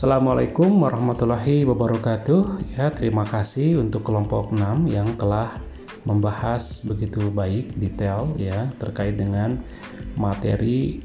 Assalamualaikum warahmatullahi wabarakatuh. Ya, terima kasih untuk kelompok 6 yang telah membahas begitu baik detail ya terkait dengan materi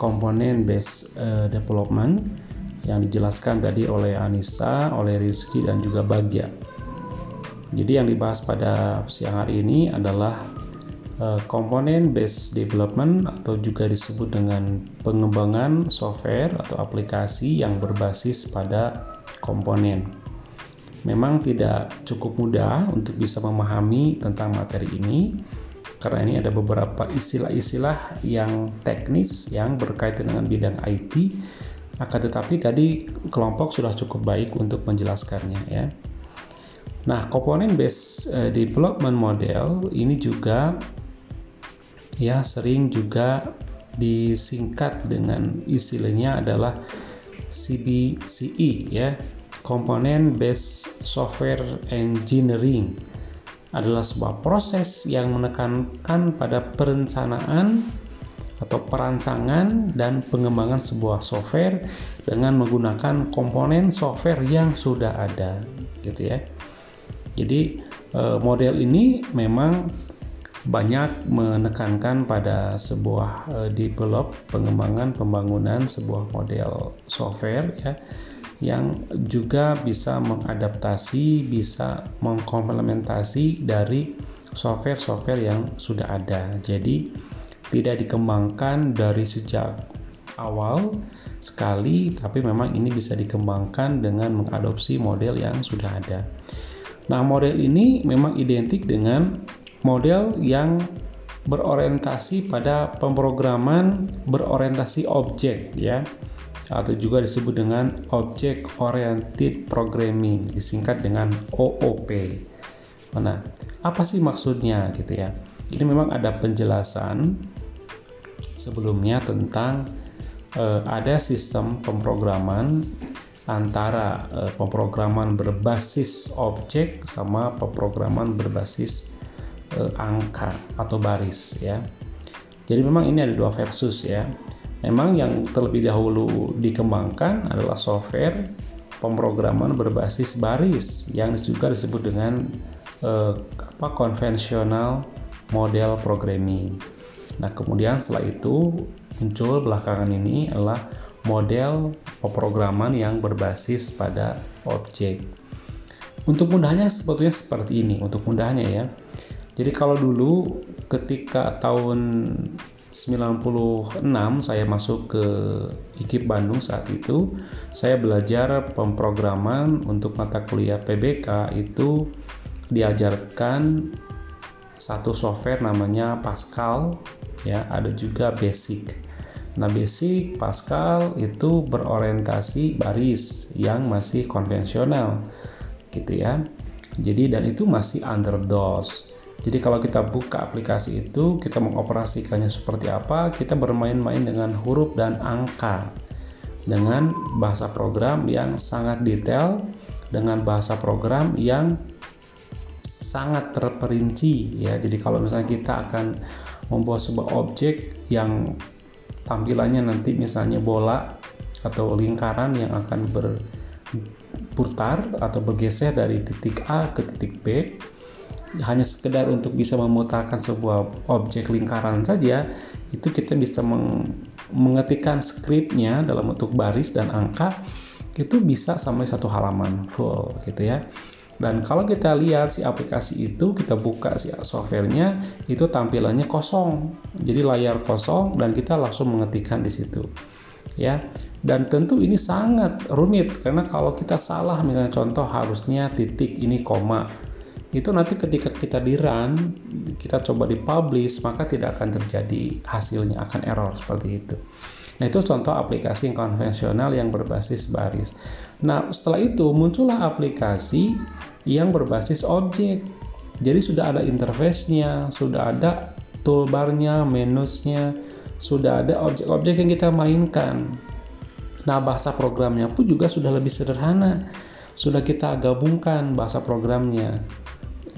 komponen base uh, development yang dijelaskan tadi oleh Anissa, oleh Rizky dan juga Bagja. Jadi yang dibahas pada siang hari ini adalah komponen base development atau juga disebut dengan pengembangan software atau aplikasi yang berbasis pada komponen. Memang tidak cukup mudah untuk bisa memahami tentang materi ini karena ini ada beberapa istilah-istilah yang teknis yang berkaitan dengan bidang IT akan tetapi tadi kelompok sudah cukup baik untuk menjelaskannya ya. Nah, komponen base uh, development model ini juga ya sering juga disingkat dengan istilahnya adalah CBCE ya komponen based software engineering adalah sebuah proses yang menekankan pada perencanaan atau perancangan dan pengembangan sebuah software dengan menggunakan komponen software yang sudah ada gitu ya. Jadi eh, model ini memang banyak menekankan pada sebuah uh, develop pengembangan pembangunan sebuah model software ya yang juga bisa mengadaptasi bisa mengkomplementasi dari software-software yang sudah ada. Jadi tidak dikembangkan dari sejak awal sekali tapi memang ini bisa dikembangkan dengan mengadopsi model yang sudah ada. Nah model ini memang identik dengan model yang berorientasi pada pemrograman berorientasi objek ya atau juga disebut dengan Object Oriented Programming disingkat dengan OOP. Nah, apa sih maksudnya gitu ya? Ini memang ada penjelasan sebelumnya tentang eh, ada sistem pemrograman antara eh, pemrograman berbasis objek sama pemrograman berbasis eh, angka atau baris ya. Jadi memang ini ada dua versus ya. Memang yang terlebih dahulu dikembangkan adalah software pemrograman berbasis baris yang juga disebut dengan eh, apa konvensional model programming. Nah, kemudian setelah itu muncul belakangan ini adalah model pemrograman yang berbasis pada objek. Untuk mudahnya sebetulnya seperti ini, untuk mudahnya ya. Jadi kalau dulu ketika tahun 96 saya masuk ke IKIP Bandung saat itu saya belajar pemrograman untuk mata kuliah PBK itu diajarkan satu software namanya Pascal ya ada juga Basic. Nah Basic Pascal itu berorientasi baris yang masih konvensional gitu ya. Jadi dan itu masih under DOS jadi kalau kita buka aplikasi itu, kita mengoperasikannya seperti apa, kita bermain-main dengan huruf dan angka dengan bahasa program yang sangat detail, dengan bahasa program yang sangat terperinci ya. Jadi kalau misalnya kita akan membuat sebuah objek yang tampilannya nanti misalnya bola atau lingkaran yang akan berputar atau bergeser dari titik A ke titik B hanya sekedar untuk bisa memutarkan sebuah objek lingkaran saja itu kita bisa meng mengetikkan skripnya dalam bentuk baris dan angka itu bisa sampai satu halaman full gitu ya. Dan kalau kita lihat si aplikasi itu kita buka si softwarenya itu tampilannya kosong. Jadi layar kosong dan kita langsung mengetikkan di situ ya. Dan tentu ini sangat rumit karena kalau kita salah misalnya contoh harusnya titik ini koma itu nanti ketika kita di run kita coba di publish maka tidak akan terjadi hasilnya akan error seperti itu. Nah itu contoh aplikasi yang konvensional yang berbasis baris. Nah setelah itu muncullah aplikasi yang berbasis objek. Jadi sudah ada interface-nya sudah ada toolbarnya menusnya sudah ada objek-objek yang kita mainkan. Nah bahasa programnya pun juga sudah lebih sederhana sudah kita gabungkan bahasa programnya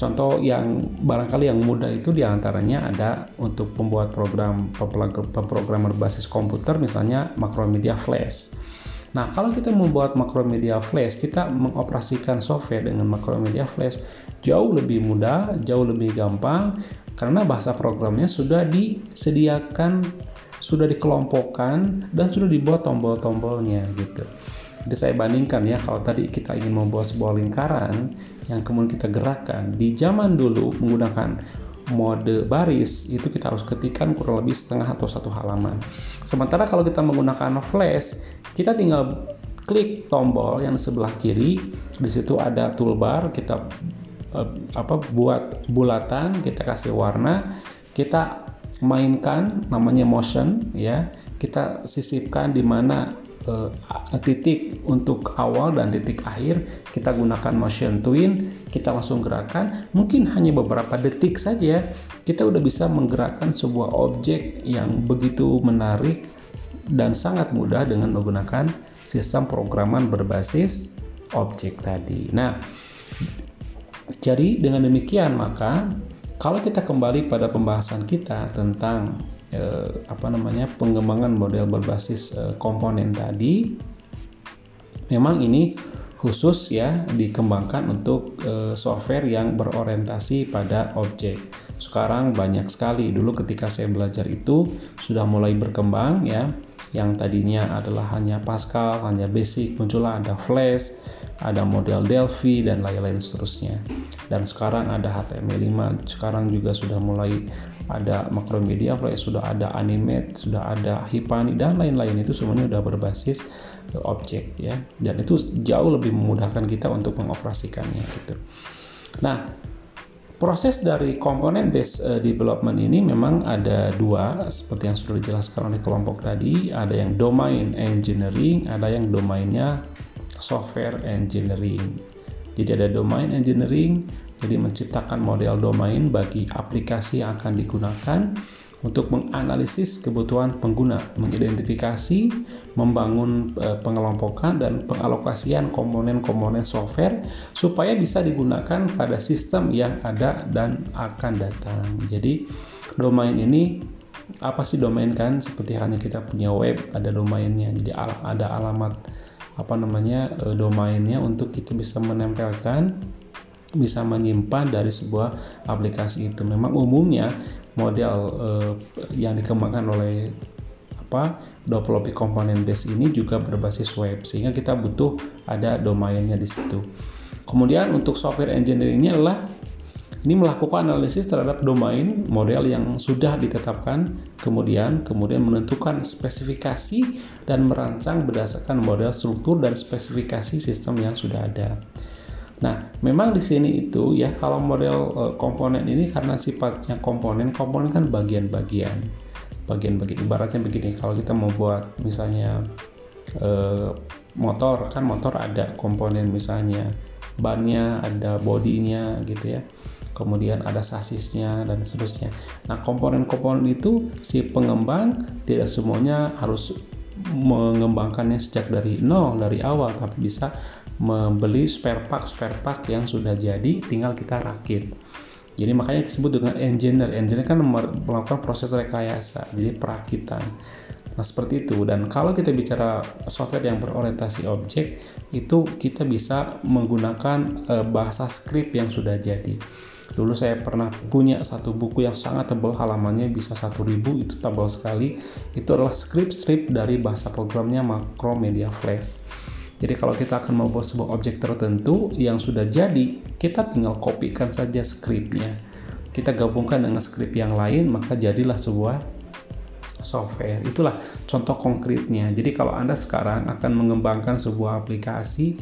Contoh yang barangkali yang mudah itu di antaranya ada untuk pembuat program pemrogramer berbasis komputer misalnya Macromedia Flash. Nah, kalau kita membuat Macromedia Flash, kita mengoperasikan software dengan Macromedia Flash jauh lebih mudah, jauh lebih gampang karena bahasa programnya sudah disediakan, sudah dikelompokkan dan sudah dibuat tombol-tombolnya gitu. Jadi saya bandingkan ya kalau tadi kita ingin membuat sebuah lingkaran yang kemudian kita gerakkan di zaman dulu menggunakan mode baris itu kita harus ketikkan kurang lebih setengah atau satu halaman. Sementara kalau kita menggunakan flash, kita tinggal klik tombol yang sebelah kiri, di situ ada toolbar, kita eh, apa buat bulatan, kita kasih warna, kita mainkan namanya motion ya, kita sisipkan di mana titik untuk awal dan titik akhir kita gunakan motion twin kita langsung gerakan. Mungkin hanya beberapa detik saja kita udah bisa menggerakkan sebuah objek yang begitu menarik dan sangat mudah dengan menggunakan sistem programan berbasis objek tadi. Nah jadi dengan demikian maka kalau kita kembali pada pembahasan kita tentang eh, apa namanya pengembangan model berbasis eh, komponen tadi memang ini khusus ya dikembangkan untuk eh, software yang berorientasi pada objek. Sekarang banyak sekali. Dulu ketika saya belajar itu sudah mulai berkembang ya. Yang tadinya adalah hanya Pascal, hanya basic, muncullah ada Flash, ada model Delphi dan lain-lain seterusnya. Dan sekarang ada HTML5, sekarang juga sudah mulai ada Macromedia Flash, sudah ada Animate, sudah ada Hipani dan lain-lain itu semuanya sudah berbasis objek ya. Dan itu jauh lebih memudahkan kita untuk mengoperasikannya gitu. Nah, proses dari komponen based uh, development ini memang ada dua seperti yang sudah dijelaskan oleh kelompok tadi ada yang domain engineering ada yang domainnya software engineering jadi ada domain engineering jadi menciptakan model domain bagi aplikasi yang akan digunakan untuk menganalisis kebutuhan pengguna, mengidentifikasi, membangun e, pengelompokan dan pengalokasian komponen-komponen software supaya bisa digunakan pada sistem yang ada dan akan datang. Jadi domain ini apa sih domain kan seperti halnya kita punya web ada domainnya jadi ada alamat apa namanya e, domainnya untuk kita bisa menempelkan bisa menyimpan dari sebuah aplikasi itu. Memang umumnya model uh, yang dikembangkan oleh apa developer komponen base ini juga berbasis web sehingga kita butuh ada domainnya di situ. Kemudian untuk software engineeringnya adalah ini melakukan analisis terhadap domain model yang sudah ditetapkan, kemudian kemudian menentukan spesifikasi dan merancang berdasarkan model struktur dan spesifikasi sistem yang sudah ada. Nah, memang di sini itu ya kalau model uh, komponen ini karena sifatnya komponen, komponen kan bagian-bagian. Bagian-bagian ibaratnya begini, kalau kita mau buat misalnya uh, motor kan motor ada komponen misalnya bannya, ada bodinya gitu ya. Kemudian ada sasisnya dan seterusnya. Nah, komponen-komponen itu si pengembang tidak semuanya harus mengembangkannya sejak dari nol dari awal tapi bisa membeli spare part spare part yang sudah jadi tinggal kita rakit jadi makanya disebut dengan engineer engineer kan melakukan proses rekayasa jadi perakitan nah seperti itu. Dan kalau kita bicara software yang berorientasi objek itu kita bisa menggunakan e, bahasa script yang sudah jadi. Dulu saya pernah punya satu buku yang sangat tebal halamannya bisa 1000 itu tebal sekali. Itu adalah script-script dari bahasa programnya Macromedia Flash. Jadi kalau kita akan membuat sebuah objek tertentu yang sudah jadi, kita tinggal kopikan saja skripnya. Kita gabungkan dengan skrip yang lain, maka jadilah sebuah software. Itulah contoh konkretnya. Jadi kalau Anda sekarang akan mengembangkan sebuah aplikasi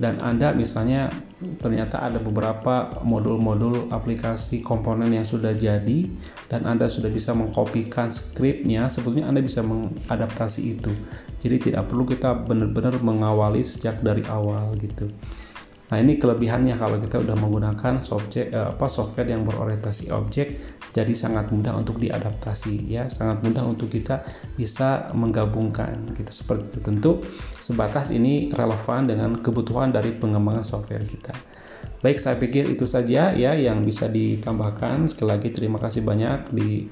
dan Anda misalnya ternyata ada beberapa modul-modul aplikasi komponen yang sudah jadi dan Anda sudah bisa mengkopikan skripnya, sebetulnya Anda bisa mengadaptasi itu. Jadi tidak perlu kita benar-benar mengawali sejak dari awal gitu. Nah ini kelebihannya kalau kita udah menggunakan software, eh, apa, software yang berorientasi objek, jadi sangat mudah untuk diadaptasi ya, sangat mudah untuk kita bisa menggabungkan gitu seperti itu. Tentu sebatas ini relevan dengan kebutuhan dari pengembangan software kita. Baik, saya pikir itu saja ya yang bisa ditambahkan. Sekali lagi terima kasih banyak di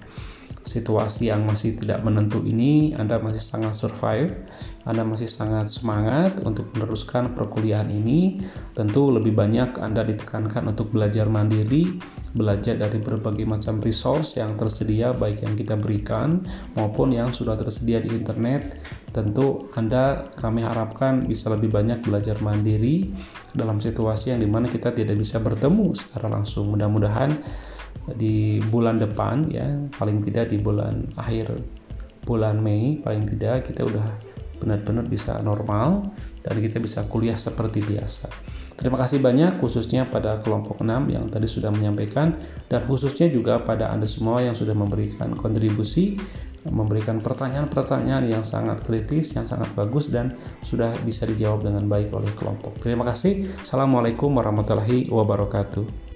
situasi yang masih tidak menentu ini Anda masih sangat survive, Anda masih sangat semangat untuk meneruskan perkuliahan ini. Tentu lebih banyak Anda ditekankan untuk belajar mandiri, belajar dari berbagai macam resource yang tersedia baik yang kita berikan maupun yang sudah tersedia di internet. Tentu Anda kami harapkan bisa lebih banyak belajar mandiri dalam situasi yang di mana kita tidak bisa bertemu secara langsung. Mudah-mudahan di bulan depan ya paling tidak di bulan akhir bulan Mei paling tidak kita udah benar-benar bisa normal dan kita bisa kuliah seperti biasa. Terima kasih banyak khususnya pada kelompok 6 yang tadi sudah menyampaikan dan khususnya juga pada Anda semua yang sudah memberikan kontribusi memberikan pertanyaan-pertanyaan yang sangat kritis, yang sangat bagus dan sudah bisa dijawab dengan baik oleh kelompok. Terima kasih. Assalamualaikum warahmatullahi wabarakatuh.